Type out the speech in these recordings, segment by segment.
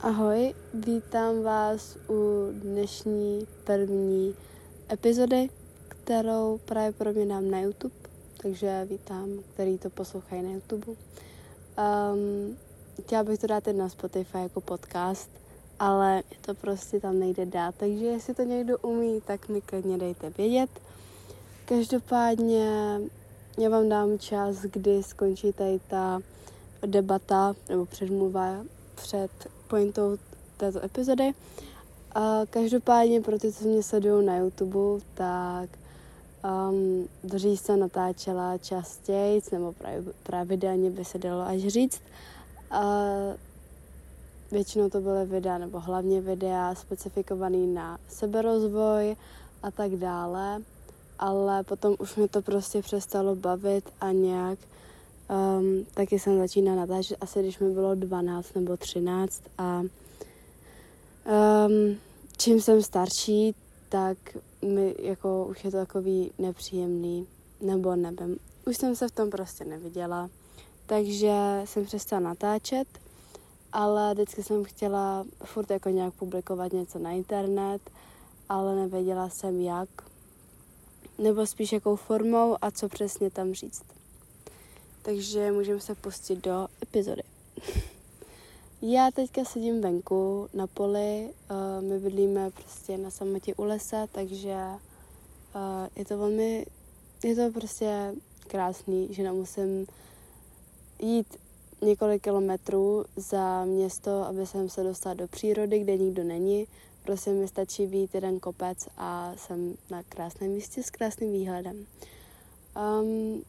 Ahoj, vítám vás u dnešní první epizody, kterou právě pro mě dám na YouTube, takže vítám, který to poslouchají na YouTube. Um, chtěla bych to dát teď na Spotify jako podcast, ale to prostě tam nejde dát, takže jestli to někdo umí, tak mi klidně dejte vědět. Každopádně já vám dám čas, kdy skončí tady ta debata nebo předmluva před pointou této epizody. A každopádně pro ty, co mě sledují na YouTube, tak um, dřív jsem natáčela častěji, nebo pravidelně by se dalo až říct. A většinou to byly videa, nebo hlavně videa specifikované na seberozvoj a tak dále. Ale potom už mě to prostě přestalo bavit a nějak Um, taky jsem začínala natáčet asi, když mi bylo 12 nebo 13 a um, čím jsem starší, tak mi jako už je to takový nepříjemný, nebo nevím. Už jsem se v tom prostě neviděla, takže jsem přestala natáčet, ale vždycky jsem chtěla furt jako nějak publikovat něco na internet, ale nevěděla jsem jak, nebo spíš jakou formou a co přesně tam říct. Takže můžeme se pustit do epizody. Já teďka sedím venku na poli, uh, my bydlíme prostě na samotě u lesa, takže uh, je to velmi, je to prostě krásný, že nemusím jít několik kilometrů za město, aby jsem se dostala do přírody, kde nikdo není. Prostě mi stačí být jeden kopec a jsem na krásném místě s krásným výhledem. Um,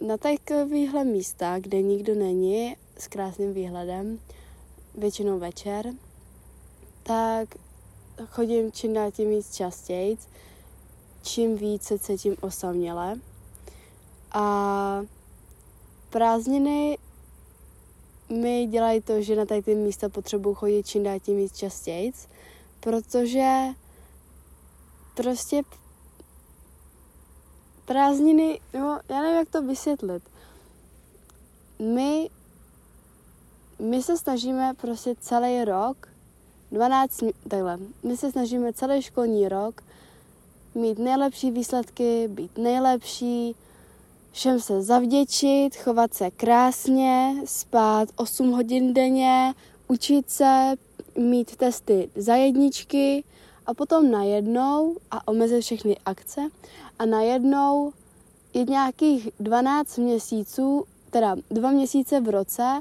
na takovýchhle místa, kde nikdo není, s krásným výhledem, většinou večer, tak chodím čím dál tím víc častěji, čím více se cítím osaměle. A prázdniny mi dělají to, že na tady ty místa potřebuji chodit čím dál tím víc častěji, protože prostě prázdniny, no já nevím, jak to vysvětlit. My, my se snažíme prostě celý rok, 12, takhle, my se snažíme celý školní rok mít nejlepší výsledky, být nejlepší, všem se zavděčit, chovat se krásně, spát 8 hodin denně, učit se, mít testy za jedničky a potom najednou a omezit všechny akce a najednou je nějakých 12 měsíců, teda dva měsíce v roce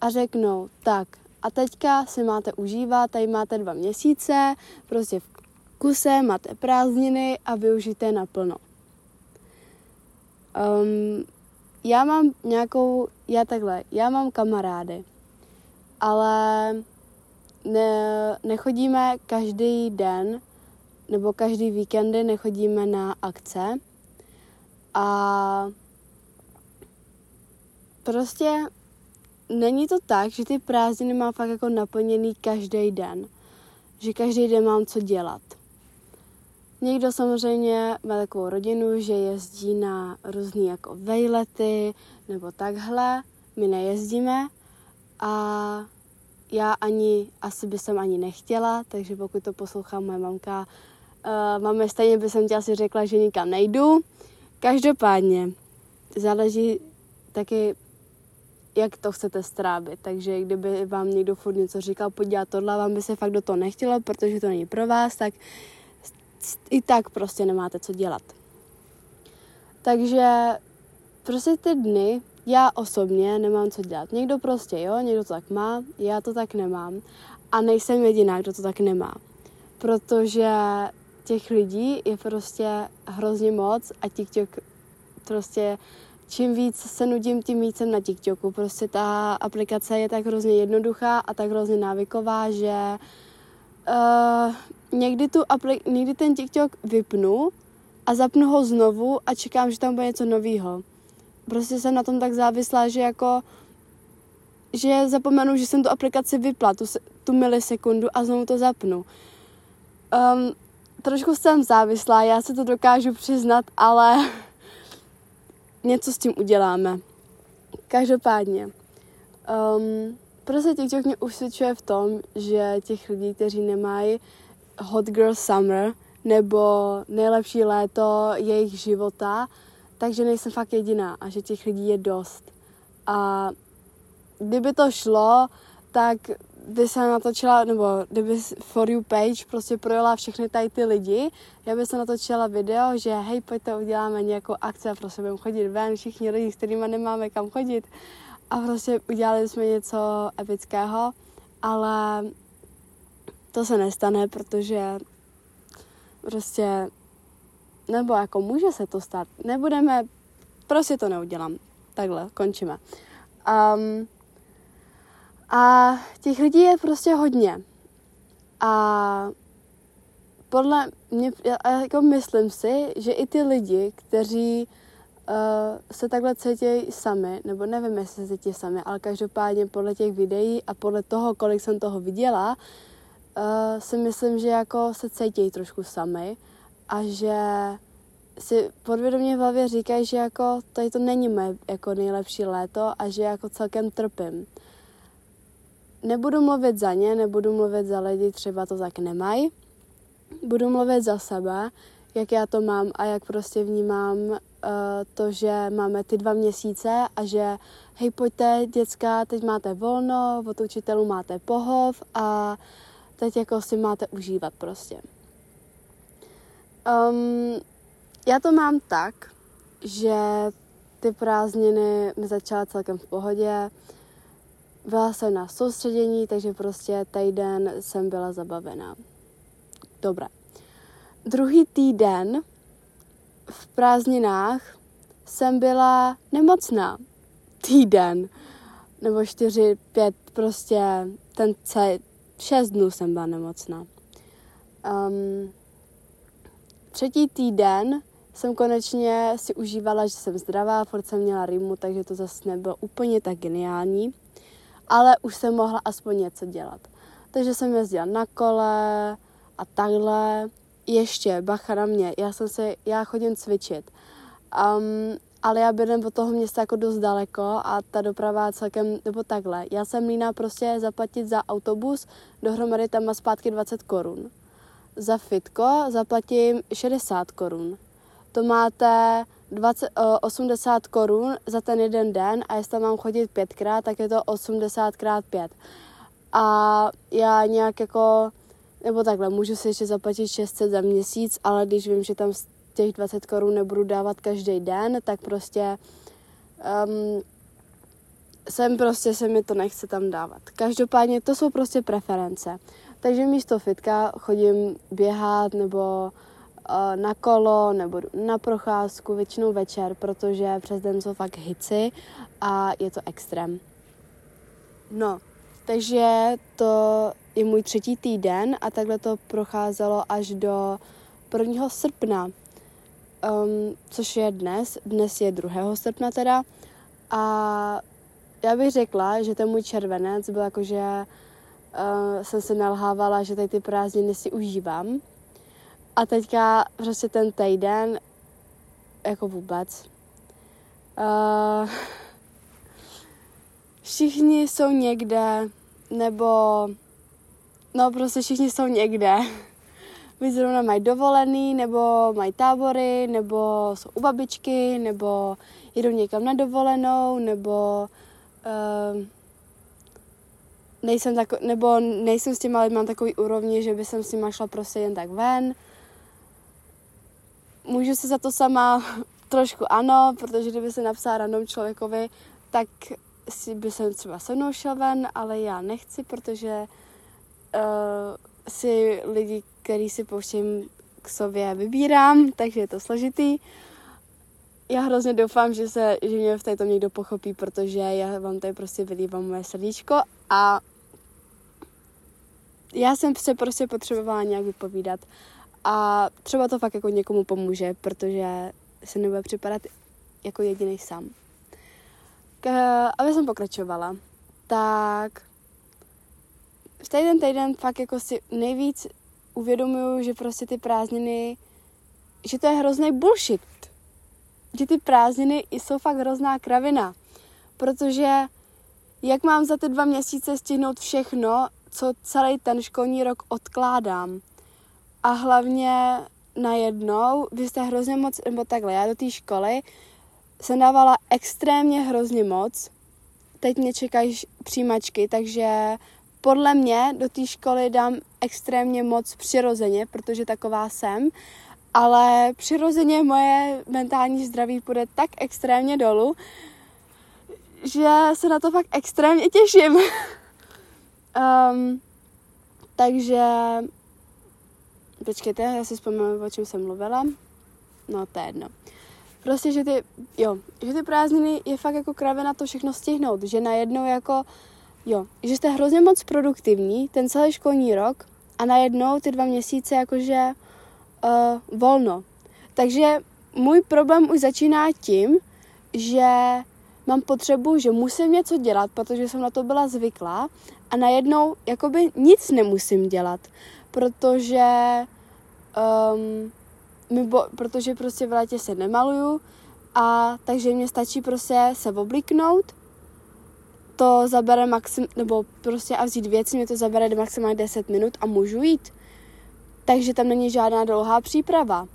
a řeknou, tak a teďka si máte užívat, tady máte dva měsíce, prostě v kuse máte prázdniny a využijte naplno. Um, já mám nějakou, já takhle, já mám kamarády, ale ne, nechodíme každý den nebo každý víkendy nechodíme na akce a prostě není to tak, že ty prázdniny mám fakt jako naplněný každý den. Že každý den mám co dělat. Někdo samozřejmě má takovou rodinu, že jezdí na různé jako vejlety nebo takhle. My nejezdíme a já ani, asi by jsem ani nechtěla, takže pokud to poslouchá moje mamka, uh, máme stejně by jsem ti asi řekla, že nikam nejdu. Každopádně záleží taky, jak to chcete strávit. Takže kdyby vám někdo furt něco říkal, podívat tohle, vám by se fakt do toho nechtělo, protože to není pro vás, tak i tak prostě nemáte co dělat. Takže prostě ty dny já osobně nemám co dělat. Někdo prostě jo, někdo to tak má, já to tak nemám. A nejsem jediná, kdo to tak nemá. Protože těch lidí je prostě hrozně moc a TikTok prostě čím víc se nudím, tím víc jsem na TikToku. Prostě ta aplikace je tak hrozně jednoduchá a tak hrozně návyková, že uh, někdy, tu apli- někdy ten TikTok vypnu a zapnu ho znovu a čekám, že tam bude něco nového prostě jsem na tom tak závislá, že jako že zapomenu, že jsem tu aplikaci vypla, tu, tu milisekundu a znovu to zapnu. Um, trošku jsem závislá, já se to dokážu přiznat, ale něco s tím uděláme. Každopádně, Um, prostě TikTok mě usvědčuje v tom, že těch lidí, kteří nemají hot girl summer nebo nejlepší léto jejich života, takže nejsem fakt jediná a že těch lidí je dost. A kdyby to šlo, tak by se natočila, nebo kdyby for you page prostě projela všechny tady ty lidi, já by se natočila video, že hej, pojďte, uděláme nějakou akci a prostě budeme chodit ven, všichni lidi, s kterými nemáme kam chodit. A prostě udělali jsme něco epického, ale to se nestane, protože prostě, nebo jako může se to stát, nebudeme, prostě to neudělám. Takhle, končíme. Um, a těch lidí je prostě hodně. A podle mě, já jako myslím si, že i ty lidi, kteří uh, se takhle cítí sami, nebo nevím, jestli se cítí sami, ale každopádně podle těch videí a podle toho, kolik jsem toho viděla, uh, si myslím, že jako se cítí trošku sami a že si podvědomě v hlavě říkají, že jako tady to není moje jako nejlepší léto a že jako celkem trpím. Nebudu mluvit za ně, nebudu mluvit za lidi, třeba to tak nemají. Budu mluvit za sebe, jak já to mám a jak prostě vnímám uh, to, že máme ty dva měsíce a že hej, pojďte, děcka, teď máte volno, od učitelů máte pohov a teď jako si máte užívat prostě. Um, já to mám tak, že ty prázdniny mi začaly celkem v pohodě. Byla jsem na soustředění, takže prostě týden jsem byla zabavená. Dobré. Druhý týden v prázdninách jsem byla nemocná. Týden. Nebo čtyři, pět, prostě ten celý, šest dnů jsem byla nemocná. Um, třetí týden jsem konečně si užívala, že jsem zdravá, furt jsem měla rýmu, takže to zase nebylo úplně tak geniální ale už jsem mohla aspoň něco dělat. Takže jsem jezdila na kole a takhle. Ještě, bacha na mě, já jsem se, já chodím cvičit. Um, ale já bydlím po toho města jako dost daleko a ta doprava celkem, nebo takhle. Já jsem líná prostě zaplatit za autobus, dohromady tam má zpátky 20 korun. Za fitko zaplatím 60 korun. To máte 20, 80 korun za ten jeden den a jestli tam mám chodit pětkrát, tak je to 80 krát pět. A já nějak jako, nebo takhle, můžu si ještě zaplatit 600 za měsíc, ale když vím, že tam z těch 20 korun nebudu dávat každý den, tak prostě um, jsem prostě, se mi to nechce tam dávat. Každopádně to jsou prostě preference. Takže místo fitka chodím běhat nebo Eh, na kolo nebo na procházku, většinou večer, protože přes den jsou fakt hici a je to extrém. No, takže to je můj třetí týden a takhle to procházelo až do 1. srpna, um, což je dnes. Dnes je 2. srpna teda. A já bych řekla, že ten můj červenec byl jako, že uh, jsem se nalhávala, že tady ty prázdniny si užívám a teďka prostě ten týden, jako vůbec. Uh, všichni jsou někde, nebo no prostě všichni jsou někde. Buď zrovna mají dovolený, nebo mají tábory, nebo jsou u babičky, nebo jdou někam na dovolenou, nebo uh, nejsem tako, nebo nejsem s těma lidmi takový úrovni, že by jsem s nima šla prostě jen tak ven můžu se za to sama trošku ano, protože kdyby se napsala random člověkovi, tak si by jsem třeba se mnou šel ven, ale já nechci, protože uh, si lidi, který si pouštím k sobě, vybírám, takže je to složitý. Já hrozně doufám, že, se, že mě v této někdo pochopí, protože já vám tady prostě vylívám moje srdíčko a já jsem se prostě potřebovala nějak vypovídat a třeba to fakt jako někomu pomůže, protože se nebude připadat jako jediný sám. K, aby jsem pokračovala, tak v týden týden fakt jako si nejvíc uvědomuju, že prostě ty prázdniny, že to je hrozný bullshit. Že ty prázdniny jsou fakt hrozná kravina. Protože jak mám za ty dva měsíce stihnout všechno, co celý ten školní rok odkládám. A hlavně najednou, vy jste hrozně moc, nebo takhle, já do té školy jsem dávala extrémně hrozně moc. Teď mě čekají přijímačky, takže podle mě do té školy dám extrémně moc přirozeně, protože taková jsem, ale přirozeně moje mentální zdraví půjde tak extrémně dolů, že se na to fakt extrémně těším. um, takže počkejte, já si vzpomínám, o čem jsem mluvila. No, to je jedno. Prostě, že ty, jo, že ty prázdniny je fakt jako kravě na to všechno stihnout, že najednou jako, jo, že jste hrozně moc produktivní ten celý školní rok a najednou ty dva měsíce jakože uh, volno. Takže můj problém už začíná tím, že mám potřebu, že musím něco dělat, protože jsem na to byla zvyklá a najednou jakoby nic nemusím dělat, protože um, bo, protože prostě v létě se nemaluju a takže mě stačí prostě se obliknout, to zabere maxim, nebo prostě a vzít věci, mě to zabere maximálně 10 minut a můžu jít. Takže tam není žádná dlouhá příprava.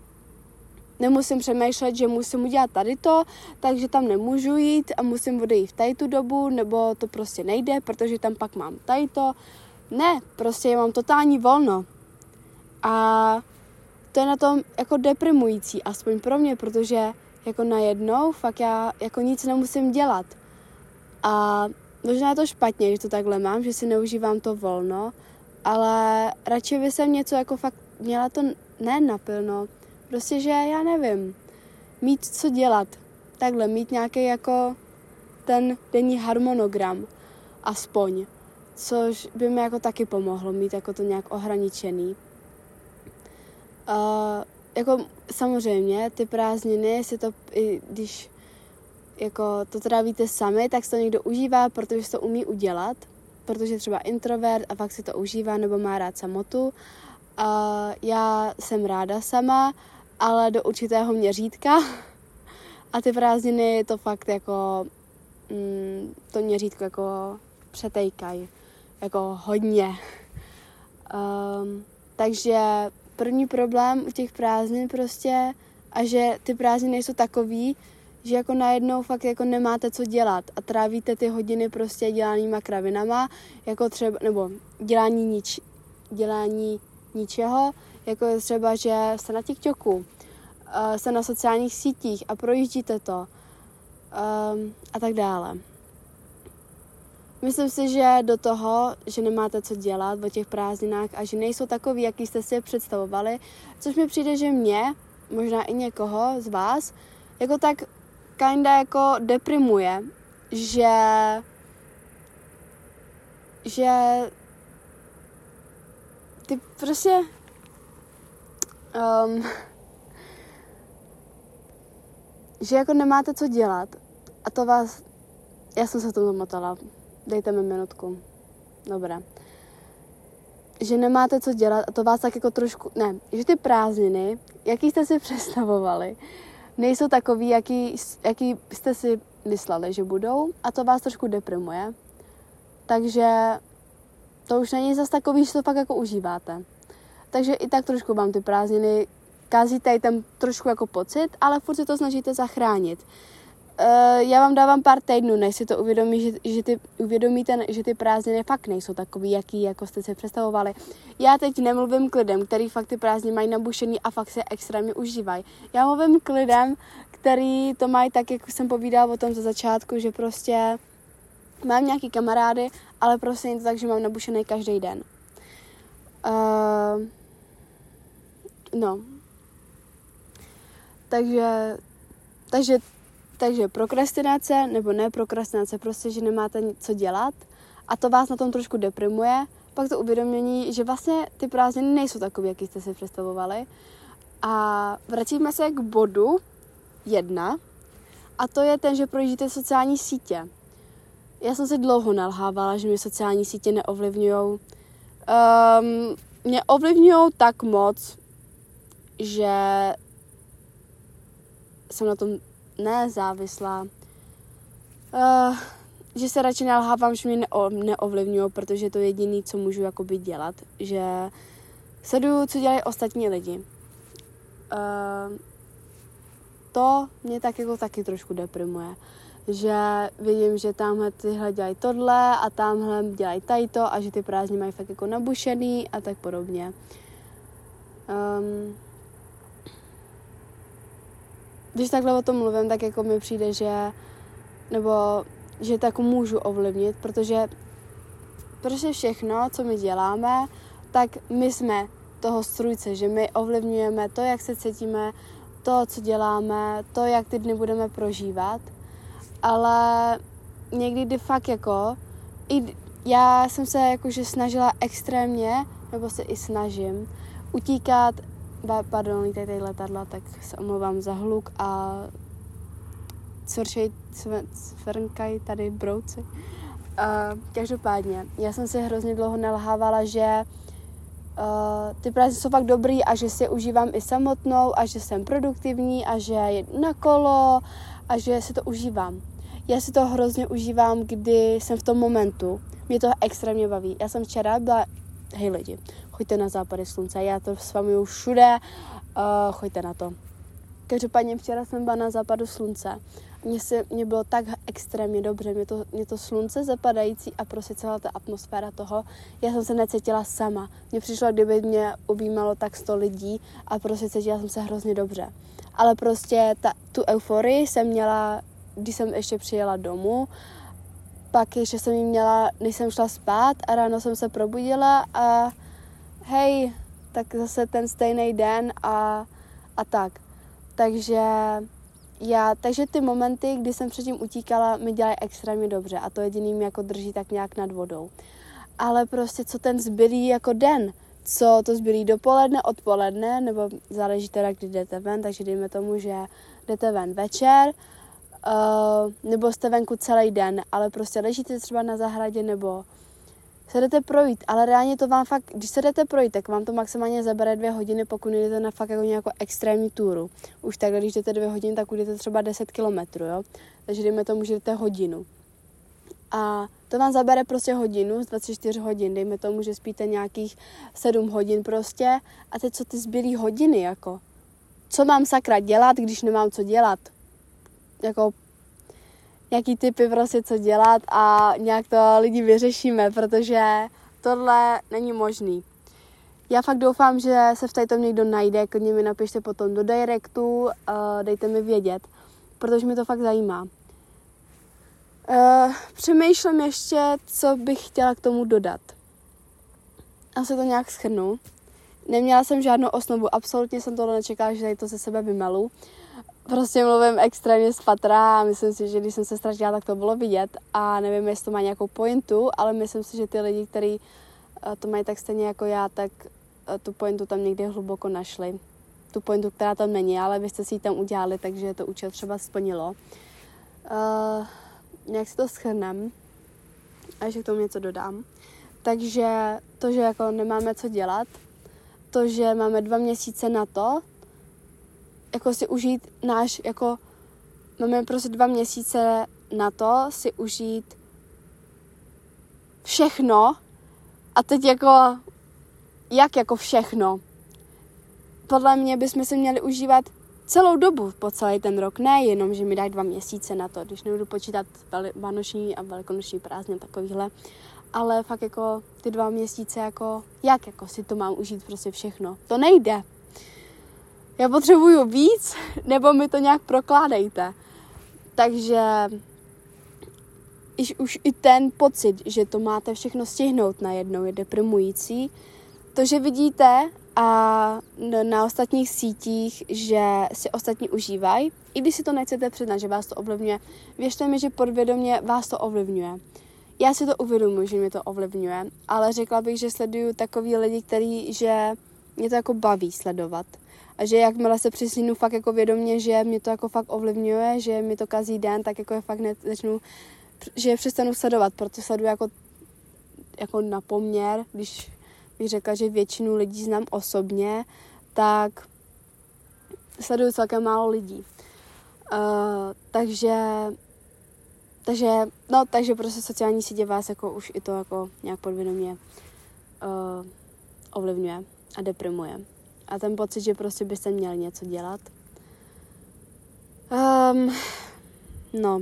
Nemusím přemýšlet, že musím udělat tady to, takže tam nemůžu jít a musím odejít v tady tu dobu, nebo to prostě nejde, protože tam pak mám tady to. Ne, prostě mám totální volno. A to je na tom jako deprimující, aspoň pro mě, protože jako najednou fakt já jako nic nemusím dělat. A možná je to špatně, že to takhle mám, že si neužívám to volno, ale radši by jsem něco jako fakt měla to ne naplno, prostě, že já nevím, mít co dělat, takhle, mít nějaký jako ten denní harmonogram, aspoň, což by mi jako taky pomohlo, mít jako to nějak ohraničený. Uh, jako samozřejmě ty prázdniny si to, i když jako to trávíte sami, tak se to někdo užívá, protože se to umí udělat, protože třeba introvert a fakt si to užívá nebo má rád samotu. Uh, já jsem ráda sama, ale do určitého měřítka a ty prázdniny to fakt jako mm, to měřítko jako přetejkají jako hodně. Um, takže první problém u těch prázdnin prostě a že ty prázdniny jsou takový, že jako najednou fakt jako nemáte co dělat a trávíte ty hodiny prostě dělánýma kravinama, jako třeba, nebo dělání, nič, dělání ničeho, jako je třeba, že jste na TikToku, uh, jste na sociálních sítích a projíždíte to um, a tak dále. Myslím si, že do toho, že nemáte co dělat o těch prázdninách a že nejsou takový, jaký jste si je představovali, což mi přijde, že mě, možná i někoho z vás, jako tak kinda jako deprimuje, že že ty prostě um, že jako nemáte co dělat a to vás, já jsem se tomu zamotala, Dejte mi minutku. Dobré. Že nemáte co dělat a to vás tak jako trošku... Ne, že ty prázdniny, jaký jste si představovali, nejsou takový, jaký, jaký jste si mysleli, že budou a to vás trošku deprimuje. Takže to už není zase takový, že to fakt jako užíváte. Takže i tak trošku vám ty prázdniny kazí tady ten trošku jako pocit, ale furt se to snažíte zachránit. Uh, já vám dávám pár týdnů, než si to uvědomí, že, že ty, uvědomíte, že ty prázdniny fakt nejsou takový, jaký jako jste si představovali. Já teď nemluvím k lidem, který fakt ty prázdniny mají nabušený a fakt se extrémně užívají. Já mluvím k lidem, který to mají tak, jak jsem povídal o tom ze začátku, že prostě mám nějaký kamarády, ale prostě je to tak, že mám nabušený každý den. Uh, no. Takže, takže takže prokrastinace nebo ne prokrastinace, prostě, že nemáte co dělat a to vás na tom trošku deprimuje, pak to uvědomění, že vlastně ty prázdniny nejsou takové, jaký jste si představovali. A vracíme se k bodu jedna, a to je ten, že projíždíte sociální sítě. Já jsem si dlouho nalhávala, že mě sociální sítě neovlivňují. Um, mě ovlivňují tak moc, že jsem na tom nezávislá. Uh, že se radši nalhávám, že mě neo, neovlivňují, protože to je jediné, co můžu jakoby dělat, že sleduju, co dělají ostatní lidi. Uh, to mě tak jako taky trošku deprimuje. Že vidím, že tamhle tyhle dělají tohle a tamhle dělají tajto a že ty prázdní mají fakt jako nabušený a tak podobně. Um, když takhle o tom mluvím, tak jako mi přijde, že nebo že tak můžu ovlivnit, protože protože všechno, co my děláme, tak my jsme toho strujce, že my ovlivňujeme to, jak se cítíme, to, co děláme, to, jak ty dny budeme prožívat, ale někdy de fakt jako, i já jsem se jakože snažila extrémně, nebo se i snažím, utíkat, pardon, lítají tady letadla, tak se omlouvám za hluk a cvrčej, cvrnkají tady brouci. Uh, každopádně, já jsem si hrozně dlouho nalhávala, že uh, ty práce jsou fakt dobrý a že si je užívám i samotnou a že jsem produktivní a že jedu na kolo a že si to užívám. Já si to hrozně užívám, kdy jsem v tom momentu. Mě to extrémně baví. Já jsem včera byla, hej lidi, choďte na západy slunce, já to s vámi už všude, uh, choďte na to. Každopádně včera jsem byla na západu slunce mně, se, mně bylo tak extrémně dobře, mě to, mě to slunce zapadající a prostě celá ta atmosféra toho, já jsem se necítila sama. Mně přišlo, kdyby mě objímalo tak sto lidí a prostě cítila jsem se hrozně dobře. Ale prostě ta, tu euforii jsem měla, když jsem ještě přijela domů, pak ještě jsem ji měla, než jsem šla spát a ráno jsem se probudila a hej, tak zase ten stejný den a, a tak. Takže já, takže ty momenty, kdy jsem předtím utíkala, mi dělají extrémně dobře a to jediný mě jako drží tak nějak nad vodou. Ale prostě co ten zbylý jako den, co to zbylý dopoledne, odpoledne, nebo záleží teda, kdy jdete ven, takže dejme tomu, že jdete ven večer, uh, nebo jste venku celý den, ale prostě ležíte třeba na zahradě nebo se jdete projít, ale reálně to vám fakt, když se jdete projít, tak vám to maximálně zabere dvě hodiny, pokud jdete na fakt jako nějakou extrémní túru. Už tak, když jdete dvě hodiny, tak jdete třeba 10 kilometrů, jo. Takže dejme tomu, že jdete hodinu. A to vám zabere prostě hodinu z 24 hodin, dejme tomu, že spíte nějakých 7 hodin prostě. A teď co ty zbylý hodiny, jako? Co mám sakra dělat, když nemám co dělat? Jako nějaký typy prostě, co dělat a nějak to lidi vyřešíme, protože tohle není možný. Já fakt doufám, že se v tom někdo najde, klidně mi napište potom do directu, uh, dejte mi vědět, protože mi to fakt zajímá. Uh, přemýšlím ještě, co bych chtěla k tomu dodat. Asi to nějak schrnu. Neměla jsem žádnou osnovu, absolutně jsem tohle nečekala, že tady to ze sebe vymelu prostě mluvím extrémně z patra a myslím si, že když jsem se ztratila, tak to bylo vidět a nevím, jestli to má nějakou pointu, ale myslím si, že ty lidi, kteří eh, to mají tak stejně jako já, tak eh, tu pointu tam někde hluboko našli. Tu pointu, která tam není, ale vy jste si ji tam udělali, takže to účel třeba splnilo. Uh, nějak si to schrnem a ještě k tomu něco dodám. Takže to, že jako nemáme co dělat, to, že máme dva měsíce na to, jako si užít náš, jako máme prostě dva měsíce na to si užít všechno a teď jako, jak jako všechno? Podle mě bychom si měli užívat celou dobu po celý ten rok, ne jenom, že mi dají dva měsíce na to, když nebudu počítat vánoční a velikonoční prázdně takovýhle, ale fakt jako ty dva měsíce jako, jak jako si to mám užít prostě všechno. To nejde, já potřebuju víc, nebo mi to nějak prokládejte. Takže iž už i ten pocit, že to máte všechno stihnout najednou, je deprimující. To, že vidíte a na ostatních sítích, že si ostatní užívají, i když si to nechcete přiznat, že vás to ovlivňuje, věřte mi, že podvědomě vás to ovlivňuje. Já si to uvědomuji, že mě to ovlivňuje, ale řekla bych, že sleduju takový lidi, který, že mě to jako baví sledovat a že jakmile se přislínu fakt jako vědomě, že mě to jako fakt ovlivňuje, že mi to kazí den, tak jako je fakt ne, začnu, že je přestanu sledovat, protože sleduju jako, jako na poměr, když bych řekla, že většinu lidí znám osobně, tak sleduju celkem málo lidí. Uh, takže takže, no, takže prostě sociální sítě vás jako už i to jako nějak podvědomě uh, ovlivňuje a deprimuje. A ten pocit, že prostě byste měli něco dělat. Um, no,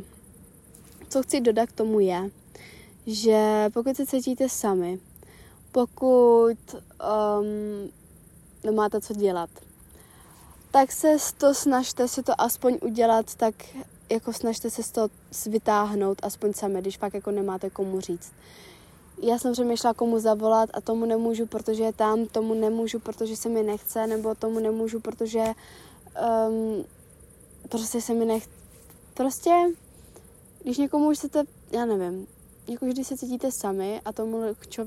co chci dodat k tomu je, že pokud se cítíte sami, pokud um, nemáte co dělat, tak se to snažte si to aspoň udělat tak, jako snažte se toho vytáhnout aspoň sami, když fakt jako nemáte komu říct. Já jsem přemýšlela, komu zavolat a tomu nemůžu, protože je tam, tomu nemůžu, protože se mi nechce, nebo tomu nemůžu, protože um, prostě se mi nechce. Prostě, když někomu už chcete, já nevím, jako když se cítíte sami a tomu čo,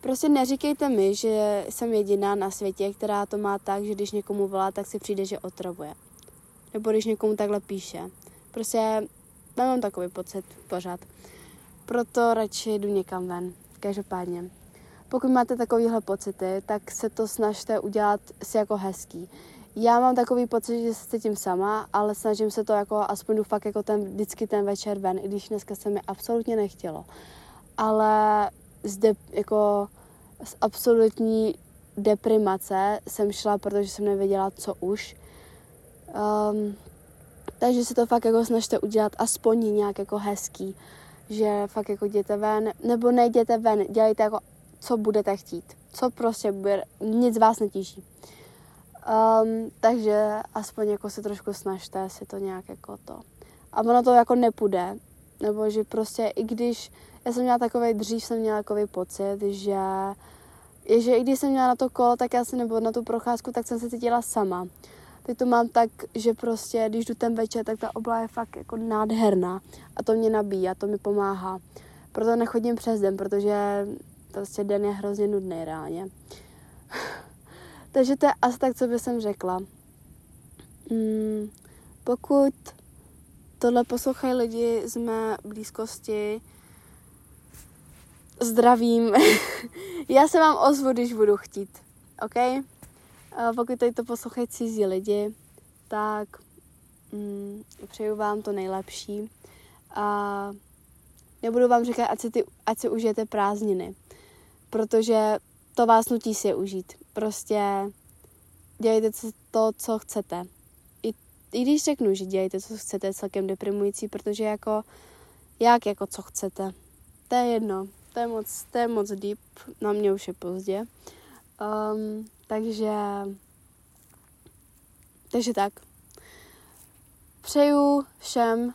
Prostě neříkejte mi, že jsem jediná na světě, která to má tak, že když někomu volá, tak si přijde, že otravuje. Nebo když někomu takhle píše. Prostě mám takový pocit pořád. Proto radši jdu někam ven. Každopádně. Pokud máte takovéhle pocity, tak se to snažte udělat si jako hezký. Já mám takový pocit, že se cítím sama, ale snažím se to jako, aspoň jdu fakt jako ten, vždycky ten večer ven, i když dneska se mi absolutně nechtělo. Ale zde jako z absolutní deprimace jsem šla, protože jsem nevěděla, co už. Um, takže si to fakt jako snažte udělat aspoň nějak jako hezký, že fakt jako jděte ven, nebo nejděte ven, dělejte jako co budete chtít, co prostě bude, nic vás netíží. Um, takže aspoň jako se trošku snažte si to nějak jako to. A ono to jako nepůjde, nebo že prostě i když, já jsem měla takový, dřív jsem měla takový pocit, že je, že i když jsem měla na to kolo, tak já se nebo na tu procházku, tak jsem se cítila sama. Teď to mám tak, že prostě, když jdu ten večer, tak ta obla je fakt jako nádherná a to mě nabíjí a to mi pomáhá. Proto nechodím přes den, protože prostě den je hrozně nudný reálně. Takže to je asi tak, co bych jsem řekla. Hmm, pokud tohle poslouchají lidi z mé blízkosti, zdravím. Já se vám ozvu, když budu chtít. OK? Pokud tady to poslouchají cizí lidi, tak mm, přeju vám to nejlepší. A nebudu vám říkat, ať si, ty, ať si užijete prázdniny, protože to vás nutí si je užít. Prostě dělejte to, co chcete. I, I když řeknu, že dělejte, co chcete, je celkem deprimující, protože jako, jak jako co chcete. To je jedno to je moc, to je moc deep, na mě už je pozdě. Um, takže, takže tak. Přeju všem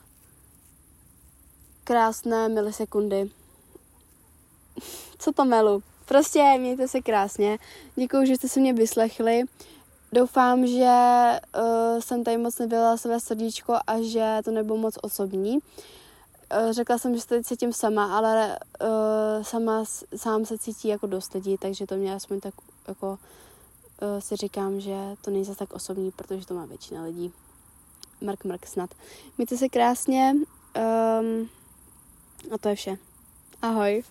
krásné milisekundy. Co to melu? Prostě mějte se krásně. Děkuji, že jste se mě vyslechli. Doufám, že uh, jsem tady moc nebyla své srdíčko a že to nebylo moc osobní. Uh, řekla jsem, že se teď cítím sama, ale uh, sama sám se cítí jako dost lidí, takže to mě aspoň tak jako uh, si říkám, že to není zase tak osobní, protože to má většina lidí. Mark Mark snad. Mějte se krásně um, a to je vše. Ahoj.